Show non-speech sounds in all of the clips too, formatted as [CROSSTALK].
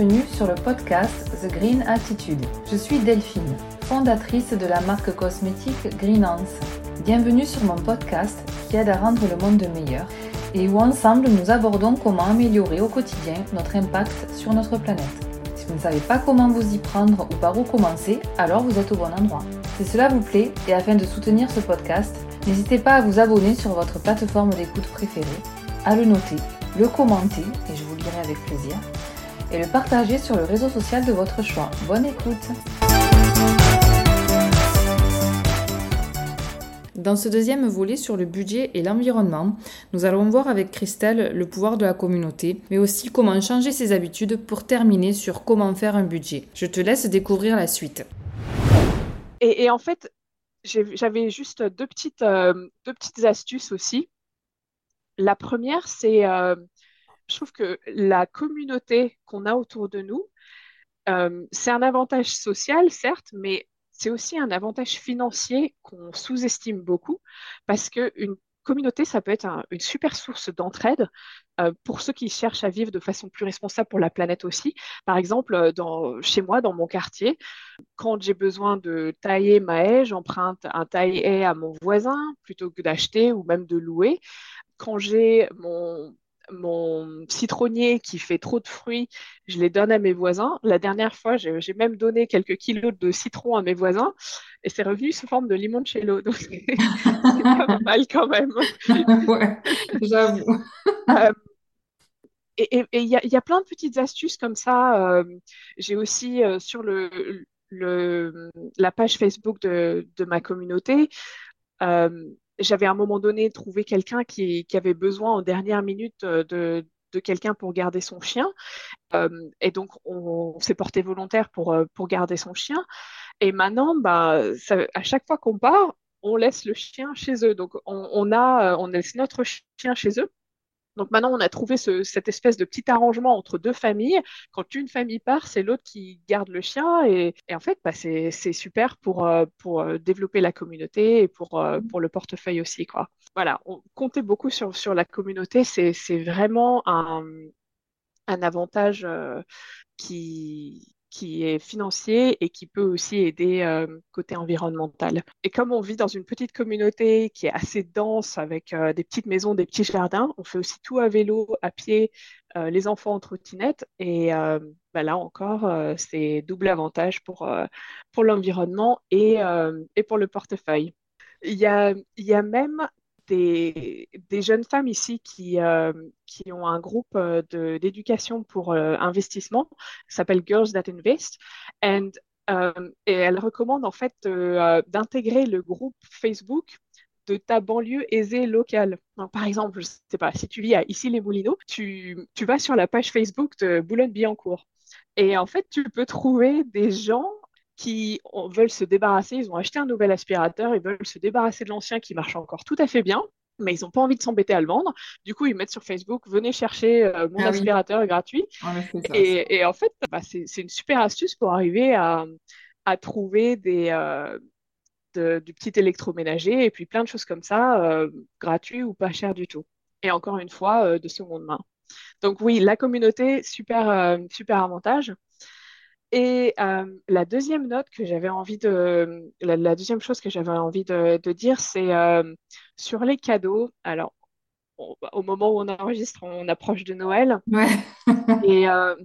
bienvenue sur le podcast The Green Attitude. Je suis Delphine, fondatrice de la marque cosmétique Greenance. Bienvenue sur mon podcast qui aide à rendre le monde meilleur et où ensemble nous abordons comment améliorer au quotidien notre impact sur notre planète. Si vous ne savez pas comment vous y prendre ou par où commencer, alors vous êtes au bon endroit. Si cela vous plaît et afin de soutenir ce podcast, n'hésitez pas à vous abonner sur votre plateforme d'écoute préférée, à le noter, le commenter, et je vous le dirai avec plaisir, et le partager sur le réseau social de votre choix. Bonne écoute Dans ce deuxième volet sur le budget et l'environnement, nous allons voir avec Christelle le pouvoir de la communauté, mais aussi comment changer ses habitudes pour terminer sur comment faire un budget. Je te laisse découvrir la suite. Et, en fait, j'avais juste deux petites, euh, deux petites astuces aussi. La première, c'est euh, je trouve que la communauté qu'on a autour de nous, euh, c'est un avantage social, certes, mais c'est aussi un avantage financier qu'on sous-estime beaucoup parce qu'une communauté, ça peut être une super source d'entraide euh, pour ceux qui cherchent à vivre de façon plus responsable pour la planète aussi. Par exemple, euh, chez moi, dans mon quartier, quand j'ai besoin de tailler ma haie, j'emprunte un taille-haie à mon voisin plutôt que d'acheter ou même de louer. Quand j'ai mon, mon citronnier qui fait trop de fruits, je les donne à mes voisins. La dernière fois, j'ai même donné quelques kilos de citron à mes voisins et c'est revenu sous forme de limoncello. Donc [LAUGHS] c'est pas mal quand même. [LAUGHS] ouais, j'avoue. Euh, et il y, y, a plein de petites astuces comme ça. Euh, j'ai aussi euh, sur le, le, la page Facebook de, de ma communauté, j'avais à un moment donné trouvé quelqu'un qui, avait besoin en dernière minute euh, de, quelqu'un pour garder son chien. Euh, et donc, on, s'est porté volontaire pour, euh, pour garder son chien. Et maintenant, bah, à chaque fois qu'on part, on laisse le chien chez eux. Donc, on, a, on laisse notre chien chez eux. Donc maintenant, on a trouvé cette espèce de petit arrangement entre deux familles. Quand une famille part, c'est l'autre qui garde le chien. Et, en fait, bah, c'est super pour, euh, pour euh, développer la communauté et pour, euh, pour le portefeuille aussi. Quoi. Voilà, on comptait beaucoup sur, sur la communauté. C'est vraiment un, un avantage qui, qui est financier et qui peut aussi aider euh, côté environnemental. Et comme on vit dans une petite communauté qui est assez dense avec euh, des petites maisons, des petits jardins, on fait aussi tout à vélo, à pied, euh, les enfants en trottinette. Et bah là encore, c'est double avantage pour, pour l'environnement et, et pour le portefeuille. Il y a, il y a même des, jeunes femmes ici qui, euh, qui ont un groupe euh, d'éducation pour euh, investissement, s'appelle Girls That Invest, et elles recommandent en fait d'intégrer le groupe Facebook de ta banlieue aisée locale. par exemple, je sais pas, si tu vis à Issy-les-Moulineaux, tu, tu vas sur la page Facebook de Boulogne-Billancourt. Et en fait, tu peux trouver des gens qui veulent se débarrasser, ils ont acheté un nouvel aspirateur, ils veulent se débarrasser de l'ancien qui marche encore tout à fait bien, mais ils n'ont pas envie de s'embêter à le vendre. Du coup, ils mettent sur Facebook, venez chercher euh, mon ah aspirateur gratuit. et, en fait, bah, c'est une super astuce pour arriver à, trouver des, euh, du petit électroménager et puis plein de choses comme ça, euh, gratuits ou pas cher du tout. Et encore une fois, de seconde main. Donc oui, la communauté, super, super avantage. Et euh, la deuxième note que j'avais envie de, la, deuxième chose que j'avais envie de, dire, c'est euh, sur les cadeaux. Alors, au moment où on enregistre, on approche de Noël. Ouais. [LAUGHS] et, euh,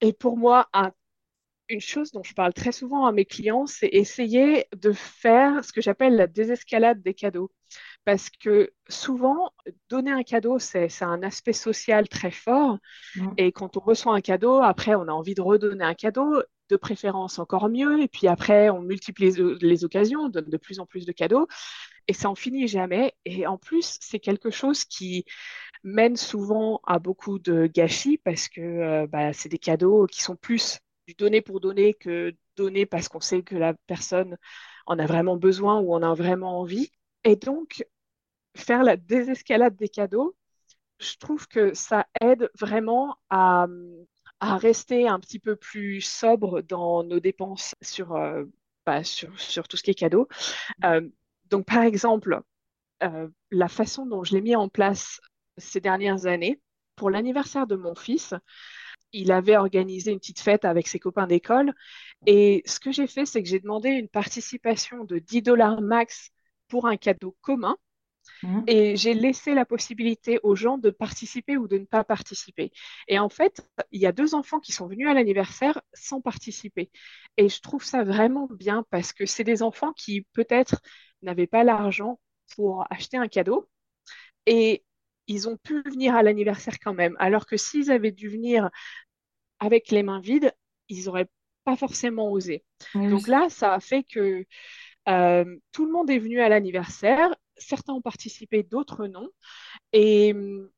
et pour moi, une chose dont je parle très souvent à mes clients, c'est essayer de faire ce que j'appelle la désescalade des cadeaux parce que souvent, donner un cadeau, c'est un aspect social très fort. Et quand on reçoit un cadeau, après, on a envie de redonner un cadeau, de préférence encore mieux. Et puis après, on multiplie les, occasions, on donne de plus en plus de cadeaux. Et ça en finit jamais. Et en plus, c'est quelque chose qui mène souvent à beaucoup de gâchis parce que euh, bah, c'est des cadeaux qui sont plus du donner pour donner que donner parce qu'on sait que la personne en a vraiment besoin ou en a vraiment envie. Et donc, faire la désescalade des cadeaux, je trouve que ça aide vraiment à, rester un petit peu plus sobre dans nos dépenses sur, euh, bah, sur, tout ce qui est cadeau. Euh, donc, par exemple, euh, la façon dont je l'ai mis en place ces dernières années, pour l'anniversaire de mon fils, il avait organisé une petite fête avec ses copains d'école. Et ce que j'ai fait, c'est que j'ai demandé une participation de 10 dollars max pour un cadeau commun. Mhm. Et j'ai laissé la possibilité aux gens de participer ou de ne pas participer. Et en fait, il y a deux enfants qui sont venus à l'anniversaire sans participer. Et je trouve ça vraiment bien parce que c'est des enfants qui peut-être n'avaient pas l'argent pour acheter un cadeau. Et ils ont pu venir à l'anniversaire quand même. Alors que s'ils avaient dû venir avec les mains vides, ils n'auraient pas forcément osé. Donc là, ça a fait que euh, tout le monde est venu à l'anniversaire. Certains ont participé, d'autres non. Et hum,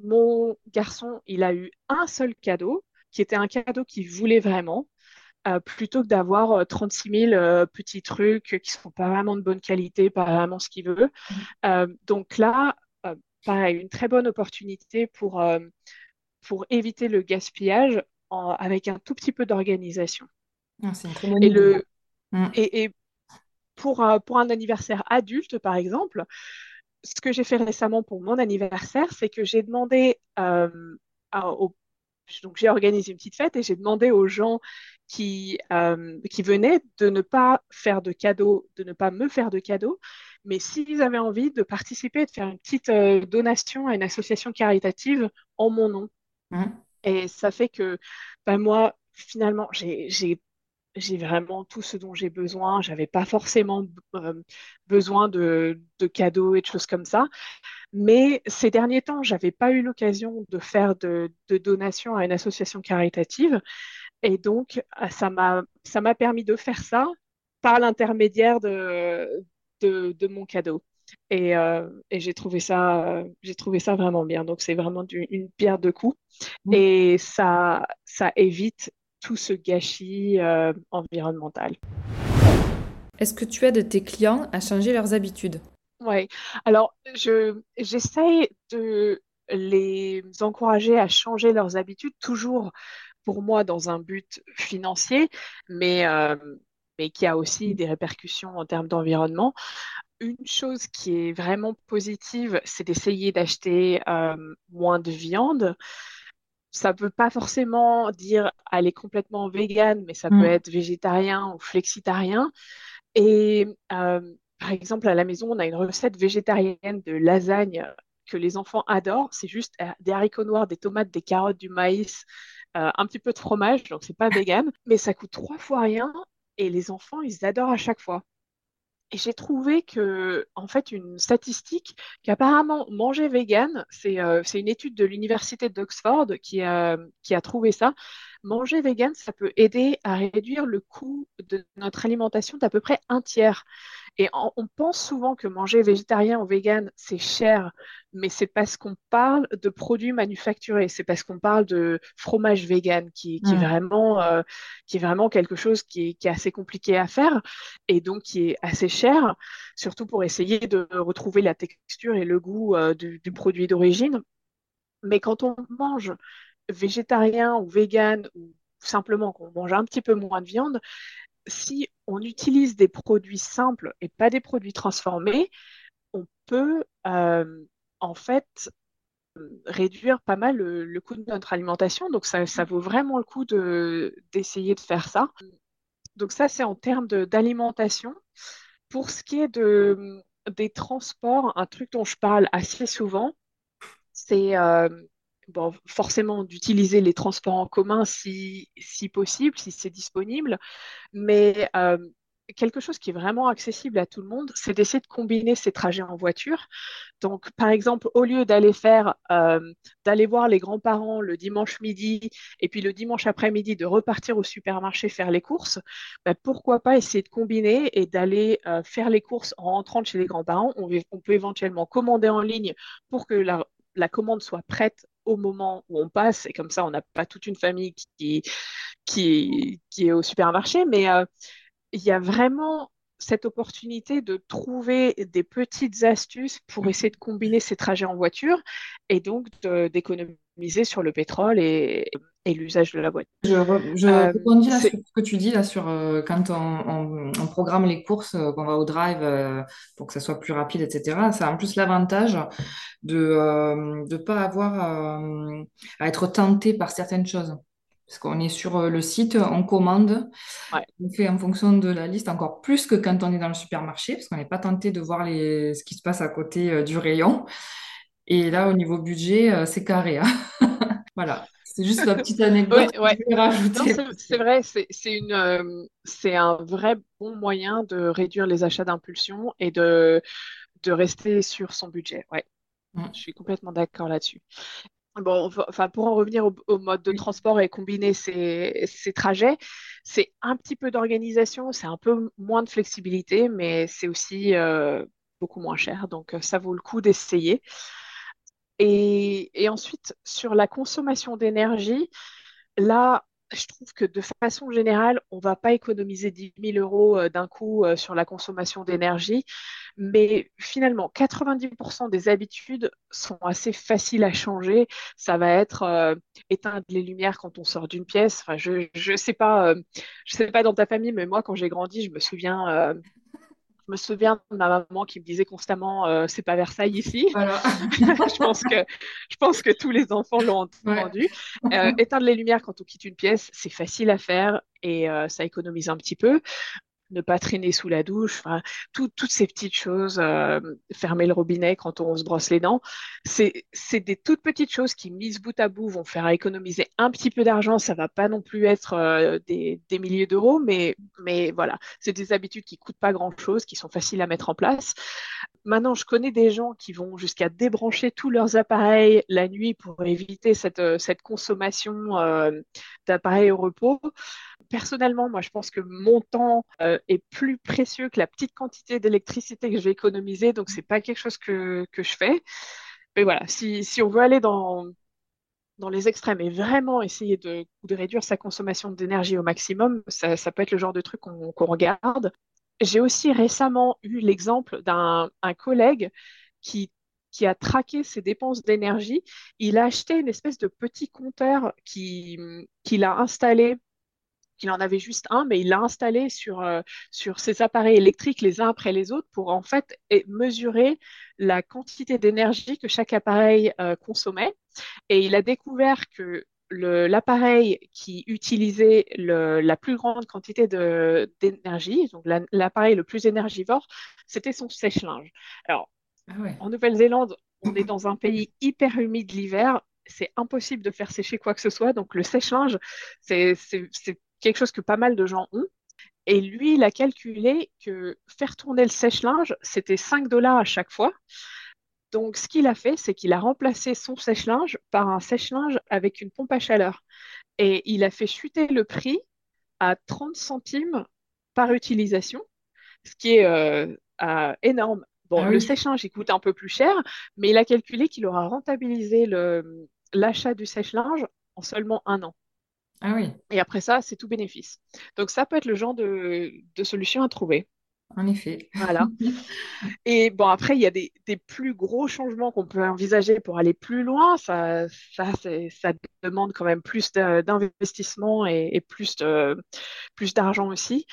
mon garçon, il a eu un seul cadeau, qui était un cadeau qu'il voulait vraiment, euh, plutôt que d'avoir euh, 36 000 euh, petits trucs qui sont pas vraiment de bonne qualité, pas vraiment ce qu'il veut. Euh, donc là, euh, pareil, une très bonne opportunité pour, euh, pour éviter le gaspillage en- avec un tout petit peu d'organisation. Ah, Et le, et, et pour, euh, pour un anniversaire adulte, par exemple, ce que j'ai fait récemment pour mon anniversaire, c'est que j'ai demandé euh, à- au- donc j'ai organisé une petite fête et j'ai demandé aux gens qui, euh, qui venaient de ne pas faire de cadeaux, de ne pas me faire de cadeaux, mais s'ils avaient envie de participer, de faire une petite euh, donation à une association caritative en mon nom. Mhm. Et ça fait que ben moi, finalement, j'ai, j'ai vraiment tout ce dont j'ai besoin. J'avais pas forcément euh, besoin de, de cadeaux et de choses comme ça. Mais ces derniers temps, j'avais pas eu l'occasion de faire de, de donations à une association caritative. Et donc, ça m'a, ça m'a permis de faire ça par l'intermédiaire de, de, de mon cadeau. Et, euh, et j'ai trouvé ça, euh, j'ai trouvé ça vraiment bien. Donc, c'est vraiment du- une pierre deux coups. Mhm. Et ça, ça évite tout ce gâchis euh, environnemental. Est-ce que tu aides tes clients à changer leurs habitudes? Ouais. Alors, je, j'essaye de les encourager à changer leurs habitudes, toujours pour moi dans un but financier, mais, euh, mais qui a aussi des répercussions en termes d'environnement. Une chose qui est vraiment positive, c'est d'essayer d'acheter euh, moins de viande. Ça peut pas forcément dire aller complètement vegan, mais ça peut Mhm. être végétarien ou flexitarien. Et euh, par exemple, à la maison, on a une recette végétarienne de lasagne que les enfants adorent. C'est juste euh, des haricots noirs, des tomates, des carottes, du maïs, euh, un petit peu de fromage, donc c'est pas [LAUGHS] vegan, mais ça coûte trois fois rien et les enfants, ils adorent à chaque fois. Et j'ai trouvé que, en fait, une statistique qu'apparemment manger vegan, c'est euh, une étude de l'université d'Oxford a, qui a trouvé ça. Manger vegan, ça peut aider à réduire le coût de notre alimentation d'à peu près un tiers. Et en- on pense souvent que manger végétarien ou vegan, c'est cher, mais c'est parce qu'on parle de produits manufacturés, c'est parce qu'on parle de fromage vegan qui, qui est Mhm. vraiment, euh, qui est vraiment quelque chose qui est, qui est assez compliqué à faire et donc qui est assez cher, surtout pour essayer de retrouver la texture et le goût euh, du, du produit d'origine. Mais quand on mange végétarien ou vegan ou simplement qu'on mange un petit peu moins de viande, si on utilise des produits simples et pas des produits transformés, on peut euh, en fait réduire pas mal le, coût de notre alimentation. Donc ça, vaut vraiment le coup de, d'essayer de faire ça. Donc ça, c'est en termes d'alimentation. Pour ce qui est de, des transports, un truc dont je parle assez souvent, c'est euh, bon, forcément d'utiliser les transports en commun si, si possible, si c'est disponible, mais euh, quelque chose qui est vraiment accessible à tout le monde, c'est d'essayer de combiner ces trajets en voiture. Donc, par exemple, au lieu d'aller faire, euh, d'aller voir les grands-parents le dimanche midi et puis le dimanche après-midi de repartir au supermarché faire les courses, bah, pourquoi pas essayer de combiner et d'aller euh, faire les courses en rentrant chez les grands-parents. On, peut éventuellement commander en ligne pour que la commande soit prête au moment où on passe et comme ça, on n'a pas toute une famille qui, qui, qui est au supermarché, mais euh, il y a vraiment cette opportunité de trouver des petites astuces pour essayer de combiner ces trajets en voiture et donc d'économiser sur le pétrole et, et l'usage de la voiture. Je, je Euh, rebondis sur ce que tu dis, là, sur euh, quand on, on- on programme les courses, euh, qu'on va au drive euh, pour que ça soit plus rapide, etc. Ça a en plus l'avantage de ne pas avoir à être tenté par certaines choses. Parce qu'on est sur le site, on commande, Ouais. on fait en fonction de la liste encore plus que quand on est dans le supermarché, parce qu'on n'est pas tenté de voir les... ce qui se passe à côté du rayon. Et là, au niveau budget, c'est carré. hein. [LAUGHS] Voilà, c'est juste la petite anecdote Ouais, ouais. c'est vrai, c'est c'est une, euh, c'est un vrai bon moyen de réduire les achats d'impulsion et de, de rester sur son budget. Ouais, Mm. je suis complètement d'accord là-dessus. Bon, enfin, pour en revenir au, au mode de transport et combiner ces, ces trajets, c'est un petit peu d'organisation, c'est un peu moins de flexibilité, mais c'est aussi euh, beaucoup moins cher. Donc, euh, ça vaut le coup d'essayer. Et, ensuite, sur la consommation d'énergie, là, je trouve que de façon générale, on ne va pas économiser dix mille euros euh, d'un coup euh, sur la consommation d'énergie, mais finalement, 90% des habitudes sont assez faciles à changer. Ça va être euh, éteindre les lumières quand on sort d'une pièce. Enfin, je je sais pas, sais pas dans ta famille, mais moi, quand j'ai grandi, je me souviens, me souviens de ma maman qui me disait constamment, euh, c'est pas Versailles ici. Voilà. [LAUGHS] Je pense que, je pense que tous les enfants l'ont Ouais. entendu. Euh, éteindre les lumières quand on quitte une pièce, c'est facile à faire et euh, ça économise un petit peu. Ne pas traîner sous la douche, toutes ces petites choses, euh, fermer le robinet quand on se brosse les dents, c'est, des toutes petites choses qui, mises bout à bout, vont faire économiser un petit peu d'argent. Ça va pas non plus être euh, des, milliers d'euros, mais, voilà, c'est des habitudes qui coûtent pas grand-chose, qui sont faciles à mettre en place. Maintenant, je connais des gens qui vont jusqu'à débrancher tous leurs appareils la nuit pour éviter cette, euh, consommation d'appareils au repos. Personnellement, moi, je pense que mon temps euh, est plus précieux que la petite quantité d'électricité que je vais économiser, donc c'est pas quelque chose que, que je fais. Mais voilà, si, si on veut aller dans, dans les extrêmes et vraiment essayer de, de réduire sa consommation d'énergie au maximum, ça, ça peut être le genre de truc qu'on regarde. J'ai aussi récemment eu l'exemple d'un un collègue qui, qui a traqué ses dépenses d'énergie. Il a acheté une espèce de petit compteur qui, qu'il a installé. Il en avait juste un, mais il l'a installé sur, euh, sur ses appareils électriques les uns après les autres pour en fait mesurer la quantité d'énergie que chaque appareil euh, consommait. Et il a découvert que l'appareil qui utilisait la plus grande quantité d'énergie, donc la- l'appareil le plus énergivore, c'était son sèche-linge. Alors, Ah en Nouvelle-Zélande, on est dans un pays hyper humide l'hiver. C'est impossible de faire sécher quoi que ce soit. Donc, le sèche-linge, c'est quelque chose que pas mal de gens ont. Et lui, il a calculé que faire tourner le sèche-linge, c'était 5 dollars à chaque fois. Donc, ce qu'il a fait, c'est qu'il a remplacé son sèche-linge par un sèche-linge avec une pompe à chaleur. Et il a fait chuter le prix à 30 centimes par utilisation, ce qui est euh, énorme. Bon, Ah le sèche-linge, il coûte un peu plus cher, mais il a calculé qu'il aura rentabilisé l'achat du sèche-linge en seulement un an. Ah oui, Et après ça, c'est tout bénéfice. Donc, ça peut être le genre de, de solution à trouver. en effet. Voilà. [LAUGHS] Et bon, après, il y a des, des plus gros changements qu'on peut envisager pour aller plus loin. Ça, ça, c'est- ça demande quand même plus d'investissement et, et plus de, plus d'argent aussi.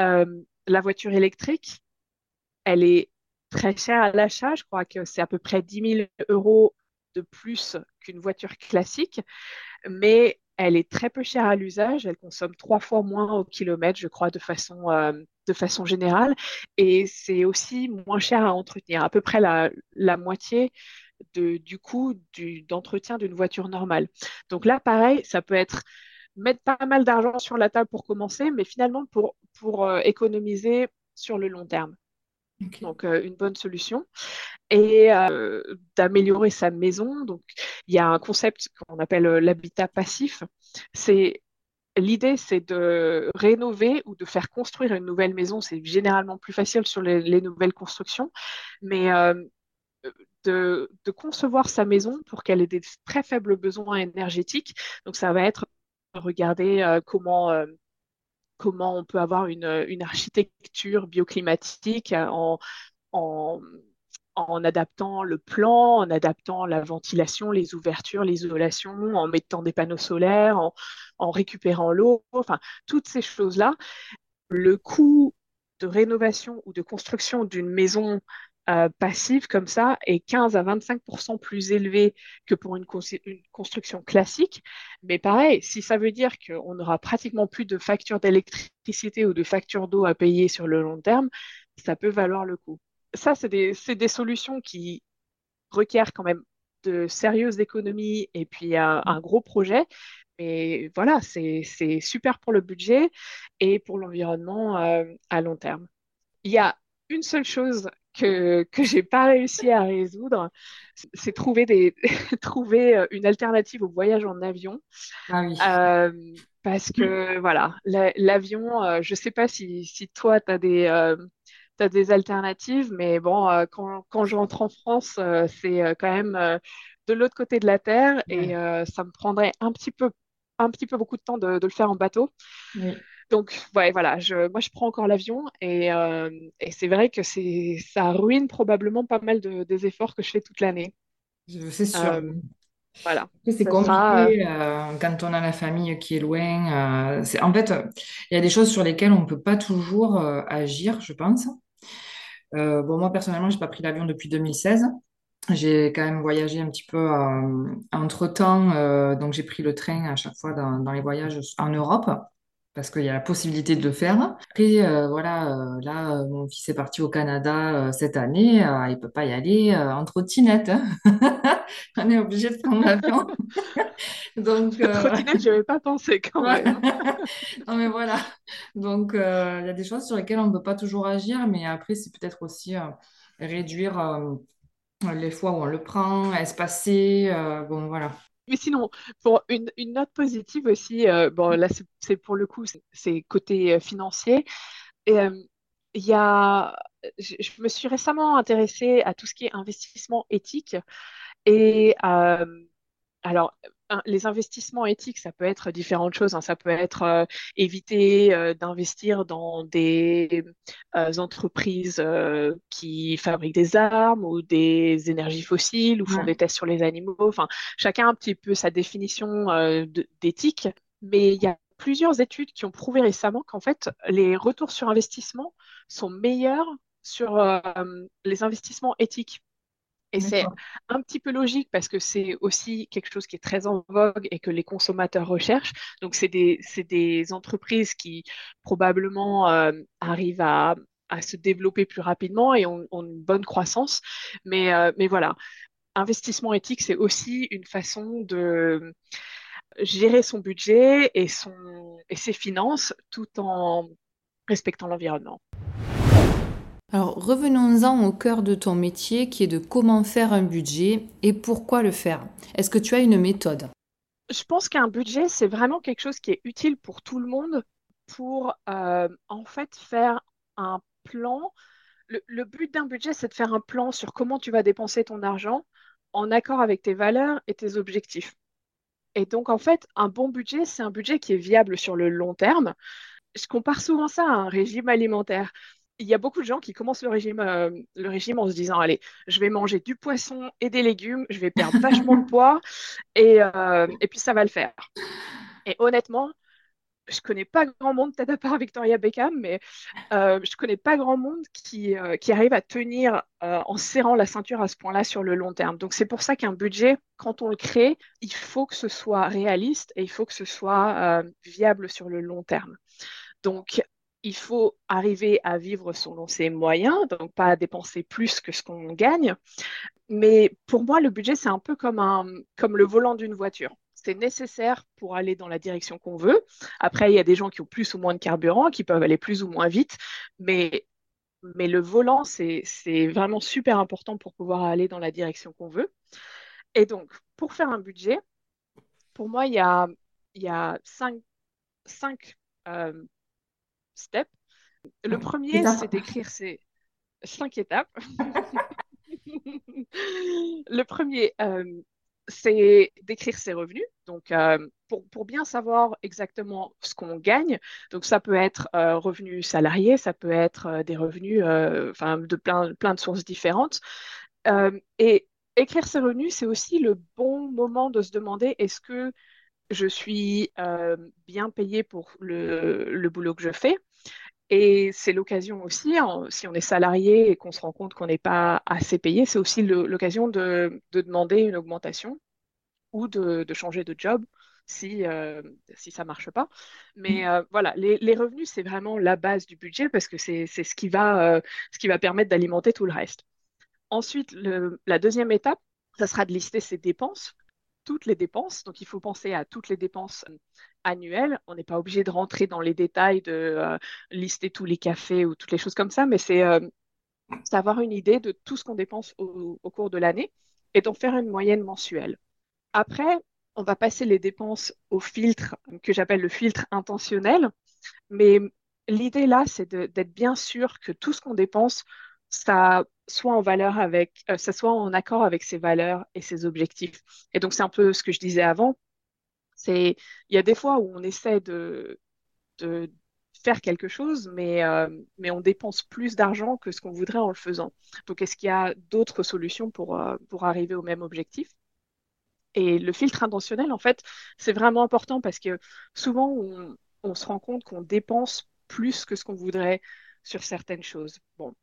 Euh, la voiture électrique, elle est très chère à l'achat. Je crois que c'est à peu près dix mille euros de plus qu'une voiture classique mais elle est très peu chère à l'usage. Elle consomme trois fois moins au kilomètre, je crois, de façon, euh, de façon générale. Et c'est aussi moins cher à entretenir, à peu près la, la moitié de, du coût d'entretien d'une voiture normale. Donc là, pareil, ça peut être mettre pas mal d'argent sur la table pour commencer, mais finalement pour, pour euh, économiser sur le long terme. Donc, euh, une bonne solution et euh, d'améliorer sa maison. Donc, il y a un concept qu'on appelle euh, l'habitat passif. C'est l'idée, c'est de rénover ou de faire construire une nouvelle maison. C'est généralement plus facile sur les, les nouvelles constructions, mais de, de concevoir sa maison pour qu'elle ait des très faibles besoins énergétiques. Donc, ça va être regarder comment comment on peut avoir une, architecture bioclimatique en, adaptant le plan, en adaptant la ventilation, les ouvertures, l'isolation, en mettant des panneaux solaires, en récupérant l'eau, enfin, toutes ces choses-là. Le coût de rénovation ou de construction d'une maison euh, passive comme ça est 15 à 25% plus élevé que pour une, construction classique. Mais pareil, si ça veut dire qu'on n'aura pratiquement plus de factures d'électricité ou de factures d'eau à payer sur le long terme, ça peut valoir le coup. Ça, c'est des, des, solutions qui requièrent quand même de sérieuses économies et puis un, un gros projet. Mais voilà, c'est super pour le budget et pour l'environnement euh, à long terme. Il y a une seule chose que, que j'ai pas réussi à résoudre, c'est trouver, des, [LAUGHS] trouver euh, une alternative au voyage en avion. Ah oui. Euh, parce que voilà, l'avion, euh, je sais pas si, si toi, tu as des, euh, des alternatives, mais bon, quand, quand je rentre en France, c'est quand même de l'autre côté de la Terre et ça me prendrait un petit peu, un petit peu beaucoup de temps de, de le faire en bateau. Oui. Donc, ouais, voilà, je, moi, je prends encore l'avion et, euh, et c'est vrai que c'est, ça ruine probablement pas mal de, des efforts que je fais toute l'année. C'est sûr. Euh, voilà. C'est sera, compliqué euh, quand on a la famille qui est loin. c'est, en fait, il y a des choses sur lesquelles on ne peut pas toujours agir, je pense. Bon, moi, personnellement, j'ai pas pris l'avion depuis 2016. J'ai quand même voyagé un petit peu euh, entre-temps, euh, donc j'ai pris le train à chaque fois dans, dans les voyages en Europe. Parce qu'il y a la possibilité de le faire. Après, euh, voilà, euh, là, euh, mon fils est parti au Canada cette année, il peut pas y aller en trottinette. hein. [LAUGHS] On est obligé de prendre l'avion. [LAUGHS] Donc, trottinette, je n'avais pas pensé quand même. [LAUGHS] Non, mais voilà. Donc, il y a des choses sur lesquelles on ne peut pas toujours agir, mais après, c'est peut-être aussi réduire les fois où on le prend, espacer. bon, voilà. Mais sinon, pour une, une note positive aussi, euh, bon, là, c'est pour le coup, c'est côté euh, financier. Euh, il y a, je, je me suis récemment intéressée à tout ce qui est investissement éthique. Et euh, Alors, les investissements éthiques, ça peut être différentes choses. hein. Ça peut être euh, éviter euh, d'investir dans des euh, entreprises qui fabriquent des armes ou des énergies fossiles ou font Ouais, des tests sur les animaux. Enfin, chacun a un petit peu sa définition d'éthique. Mais il y a plusieurs études qui ont prouvé récemment qu'en fait, les retours sur investissement sont meilleurs sur les investissements éthiques. Et c'est un petit peu logique parce que c'est aussi quelque chose qui est très en vogue et que les consommateurs recherchent. Donc, c'est des, des entreprises qui probablement euh, arrivent à, à se développer plus rapidement et ont, ont une bonne croissance. Mais, euh, mais voilà, investissement éthique, c'est aussi une façon de gérer son budget et, son, et ses finances tout en respectant l'environnement. Alors revenons-en au cœur de ton métier qui est de comment faire un budget et pourquoi le faire. Est-ce que tu as une méthode? Je pense qu'un budget, c'est vraiment quelque chose qui est utile pour tout le monde pour euh, en fait faire un plan. Le, le but d'un budget, c'est de faire un plan sur comment tu vas dépenser ton argent en accord avec tes valeurs et tes objectifs. Et donc, en fait, un bon budget, c'est un budget qui est viable sur le long terme. Je compare souvent ça à un régime alimentaire. Il y a beaucoup de gens qui commencent le régime, euh, le régime en se disant, allez, je vais manger du poisson et des légumes, je vais perdre vachement de [LAUGHS] poids et, euh, et puis ça va le faire. Et honnêtement, je connais pas grand monde, peut-être à part Victoria Beckham, mais euh, je connais pas grand monde qui, euh, qui arrive à tenir en serrant la ceinture à ce point-là sur le long terme. Donc c'est pour ça qu'un budget, quand on le crée, il faut que ce soit réaliste et il faut que ce soit viable sur le long terme. Donc il faut arriver à vivre selon ses moyens, donc pas dépenser plus que ce qu'on gagne. Mais pour moi, le budget, c'est un peu comme un, comme le volant d'une voiture. C'est nécessaire pour aller dans la direction qu'on veut. Après, il y a des gens qui ont plus ou moins de carburant, qui peuvent aller plus ou moins vite. Mais, mais le volant, c'est, c'est vraiment super important pour pouvoir aller dans la direction qu'on veut. Et donc, pour faire un budget, pour moi, il y a, il y a cinq, cinq euh, steps. Le premier, c'est d'écrire ces cinq étapes. [LAUGHS] Le premier, euh, c'est d'écrire ses revenus. Donc, euh, pour, pour bien savoir exactement ce qu'on gagne, donc ça peut être euh, revenus salariés, ça peut être euh, des revenus enfin, de plein, plein de sources différentes. Et écrire ses revenus, c'est aussi le bon moment de se demander est-ce que je suis bien payé pour le, le boulot que je fais? Et c'est l'occasion aussi, si on est salarié et qu'on se rend compte qu'on n'est pas assez payé, c'est aussi l'occasion de, demander une augmentation ou de, changer de job si, euh, si ça ne marche pas. Mais mm. euh, voilà, les, revenus, c'est vraiment la base du budget parce que c'est ce, qui va, euh, ce qui va permettre d'alimenter tout le reste. Ensuite, la deuxième étape, ça sera de lister ses dépenses toutes les dépenses. Donc, il faut penser à toutes les dépenses euh, annuelles. On n'est pas obligé de rentrer dans les détails, de euh, lister tous les cafés ou toutes les choses comme ça, mais c'est euh, une idée de tout ce qu'on dépense au, cours de l'année et d'en faire une moyenne mensuelle. Après, on va passer les dépenses au filtre que j'appelle le filtre intentionnel. Mais l'idée là, c'est d'être bien sûr que tout ce qu'on dépense, ça soit en valeur avec, euh, ça soit en accord avec ses valeurs et ses objectifs. Et donc, c'est un peu ce que je disais avant. C'est, il y a des fois où on essaie de, de faire quelque chose, mais, euh, mais on dépense plus d'argent que ce qu'on voudrait en le faisant. Donc, est-ce qu'il y a d'autres solutions pour, euh, pour arriver au même objectif? Et le filtre intentionnel, en fait, c'est vraiment important parce que souvent, on, on se rend compte qu'on dépense plus que ce qu'on voudrait sur certaines choses. Bon,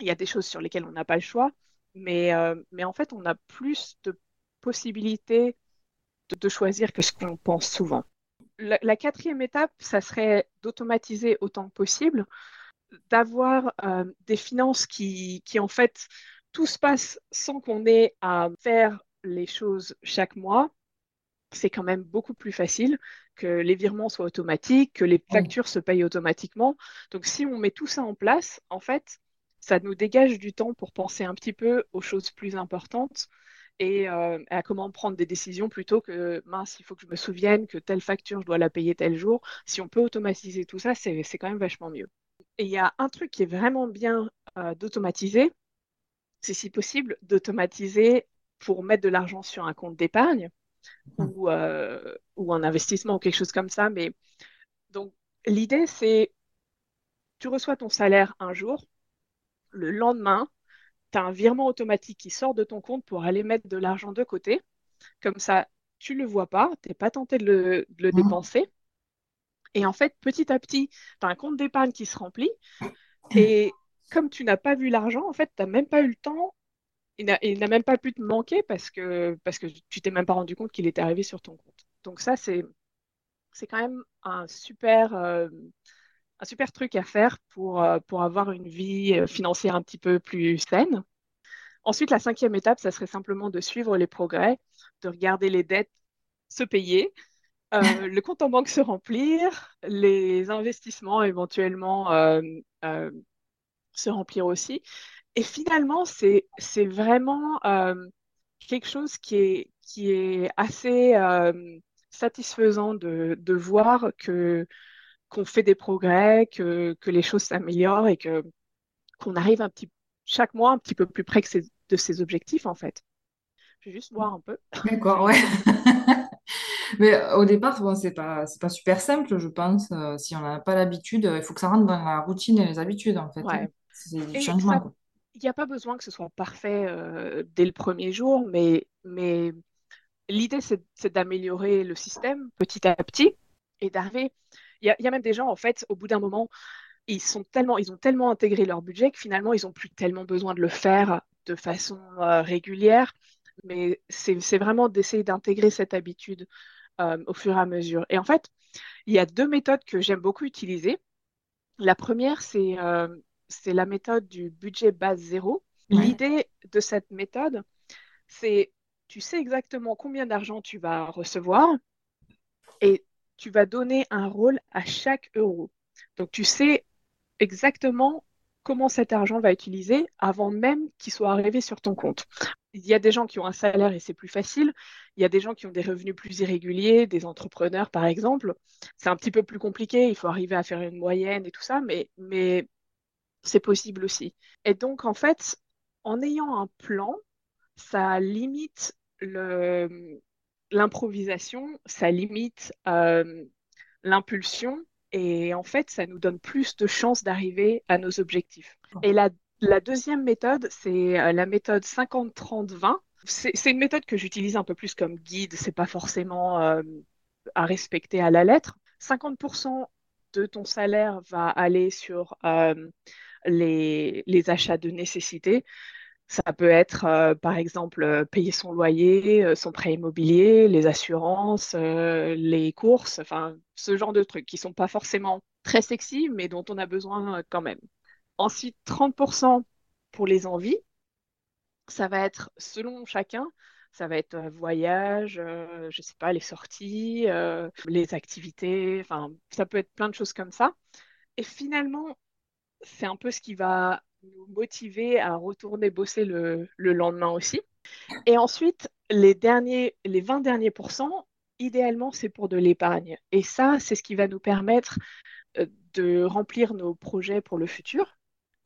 il y a des choses sur lesquelles on n'a pas le choix, mais, euh, mais en fait, on a plus de possibilités de, choisir que ce qu'on pense souvent. La, quatrième étape, ça serait d'automatiser autant que possible, d'avoir euh, des finances qui, qui, en fait, tout se passe sans qu'on ait à faire les choses chaque mois. C'est quand même beaucoup plus facile que les virements soient automatiques, que les factures se payent automatiquement. Donc, si on met tout ça en place, en fait, ça nous dégage du temps pour penser un petit peu aux choses plus importantes et euh, à comment prendre des décisions plutôt que mince, il faut que je me souvienne que telle facture, je dois la payer tel jour. Si on peut automatiser tout ça, c'est quand même vachement mieux. Et il y a un truc qui est vraiment bien euh, d'automatiser, c'est si possible d'automatiser pour mettre de l'argent sur un compte d'épargne ou, euh, ou un investissement ou quelque chose comme ça. Mais donc l'idée, c'est tu reçois ton salaire un jour, le lendemain, tu as un virement automatique qui sort de ton compte pour aller mettre de l'argent de côté. Comme ça, tu ne le vois pas, tu n'es pas tenté de le, mmh. dépenser. Et en fait, petit à petit, tu as un compte d'épargne qui se remplit. Et comme tu n'as pas vu l'argent, en fait, tu n'as même pas eu le temps. Il n'a même pas pu te manquer parce que, parce que tu t'es même pas rendu compte qu'il était arrivé sur ton compte. Donc ça, c'est, c'est quand même un super, euh, un super truc à faire pour, euh, pour avoir une vie euh, financière un petit peu plus saine. Ensuite, la cinquième étape, ça serait simplement de suivre les progrès, de regarder les dettes se payer, euh, [LAUGHS] le compte en banque se remplir, les investissements éventuellement se remplir aussi. Et finalement, c'est, c'est vraiment quelque chose qui est, qui est assez satisfaisant de, de voir que qu'on fait des progrès, que, que les choses s'améliorent et que qu'on arrive un petit chaque mois un petit peu plus près que de ses objectifs en fait. Je vais juste voir un peu. D'accord, ouais. [LAUGHS] Mais euh, au départ, bon, c'est pas, c'est pas super simple, je pense. Euh, si on n'a pas l'habitude, il faut que ça rentre dans la routine et les habitudes, en fait. Ouais. C'est du changement. Il n'y a pas besoin que ce soit parfait euh, dès le premier jour, mais, mais l'idée, c'est d'améliorer le système petit à petit et d'arriver il y, a même des gens, en fait, au bout d'un moment, ils, sont tellement, ils ont tellement intégré leur budget que finalement, ils n'ont plus tellement besoin de le faire de façon euh, régulière. Mais c'est vraiment d'essayer d'intégrer cette habitude euh, au fur et à mesure. Et en fait, il y a deux méthodes que j'aime beaucoup utiliser. La première, c'est euh, la méthode du budget base zéro. L'idée de cette méthode, c'est tu sais exactement combien d'argent tu vas recevoir et tu vas donner un rôle à chaque euro. Donc, tu sais exactement comment cet argent va être utilisé avant même qu'il soit arrivé sur ton compte. Il y a des gens qui ont un salaire et c'est plus facile. Il y a des gens qui ont des revenus plus irréguliers, des entrepreneurs par exemple. C'est un petit peu plus compliqué, il faut arriver à faire une moyenne et tout ça, mais, c'est possible aussi. Et donc en fait, en ayant un plan, ça limite le, l'improvisation, ça limite euh, l'impulsion et en fait, ça nous donne plus de chances d'arriver à nos objectifs. Et la, deuxième méthode, c'est euh, la méthode 50-30-20. C'est une méthode que j'utilise un peu plus comme guide, c'est pas forcément euh, à respecter à la lettre. 50% de ton salaire va aller sur les achats de nécessité. Ça peut être, euh, par exemple, euh, payer son loyer, euh, son prêt immobilier, les assurances, les courses, enfin, ce genre de trucs qui sont pas forcément très sexy, mais dont on a besoin quand même. Ensuite, 30% pour les envies. Ça va être selon chacun. Ça va être voyage, euh, je sais pas, les sorties, les activités, enfin, ça peut être plein de choses comme ça. Et finalement, c'est un peu ce qui va nous motiver à retourner bosser le, le lendemain aussi. Et ensuite, les derniers, les 20 derniers pourcents, idéalement, c'est pour de l'épargne. Et ça, c'est ce qui va nous permettre euh, de remplir nos projets pour le futur.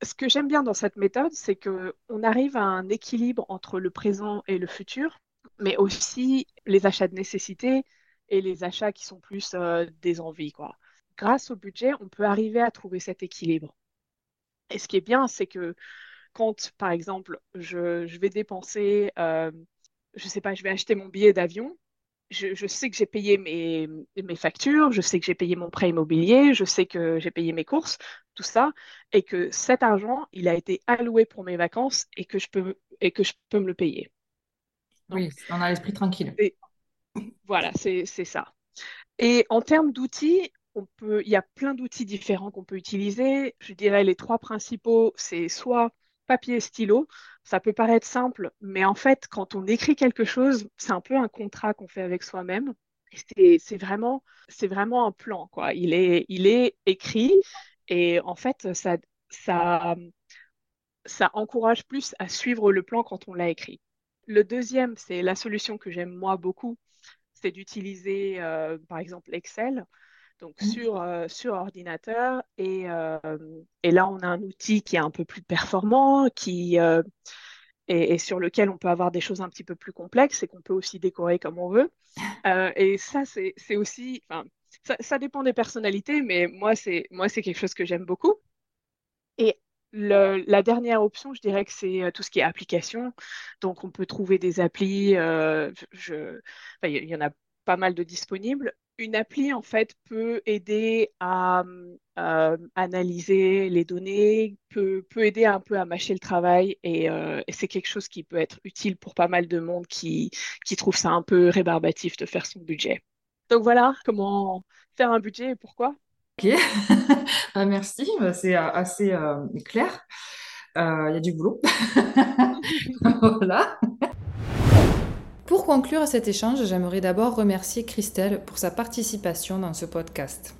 Ce que j'aime bien dans cette méthode, c'est que on arrive à un équilibre entre le présent et le futur, mais aussi les achats de nécessité et les achats qui sont plus euh, des envies, quoi. Grâce au budget, on peut arriver à trouver cet équilibre. Et ce qui est bien, c'est que quand, par exemple, je, je vais dépenser, euh, je sais pas, je vais acheter mon billet d'avion, je, je sais que j'ai payé mes, mes factures, je sais que j'ai payé mon prêt immobilier, je sais que j'ai payé mes courses, tout ça, et que cet argent, il a été alloué pour mes vacances et que je peux, et que je peux me le payer. Donc, Oui, on a l'esprit tranquille. voilà, c'est ça. Et en termes d'outils, on peut, il y a plein d'outils différents qu'on peut utiliser. Je dirais les trois principaux, c'est soit papier et stylo. Ça peut paraître simple, mais en fait, quand on écrit quelque chose, c'est un peu un contrat qu'on fait avec soi-même. C'est vraiment, c'est vraiment un plan, quoi. Il est, il est écrit et en fait, ça, ça, ça encourage plus à suivre le plan quand on l'a écrit. Le deuxième, c'est la solution que j'aime moi beaucoup, c'est d'utiliser euh, par exemple Excel donc sur, euh, sur ordinateur. Et, euh, et là, on a un outil qui est un peu plus performant, qui, euh, et, et sur lequel on peut avoir des choses un petit peu plus complexes et qu'on peut aussi décorer comme on veut. [LAUGHS] Et ça, c'est, aussi, ça, ça dépend des personnalités, mais moi, c'est, moi, c'est quelque chose que j'aime beaucoup. Et le- la dernière option, je dirais que c'est tout ce qui est application. Donc, on peut trouver des applis. euh, je, enfin, il y, il y en a pas mal de disponibles. Une appli, en fait, peut aider à euh, analyser les données, peut, peut aider un peu à mâcher le travail. Et, euh, et c'est quelque chose qui peut être utile pour pas mal de monde qui, qui trouve ça un peu rébarbatif de faire son budget. Donc, voilà comment faire un budget et pourquoi? Ok, [LAUGHS] Ah, merci, Bah, c'est euh, assez clair. Il y a du boulot. [LAUGHS] Voilà. Pour conclure cet échange, j'aimerais d'abord remercier Christelle pour sa participation dans ce podcast.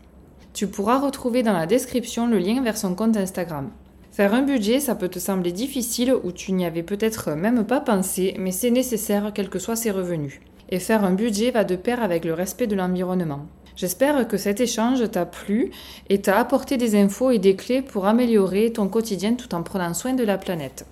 Tu pourras retrouver dans la description le lien vers son compte Instagram. Faire un budget, ça peut te sembler difficile ou tu n'y avais peut-être même pas pensé, mais c'est nécessaire quels que soient ses revenus. Et faire un budget va de pair avec le respect de l'environnement. J'espère que cet échange t'a plu et t'a apporté des infos et des clés pour améliorer ton quotidien tout en prenant soin de la planète.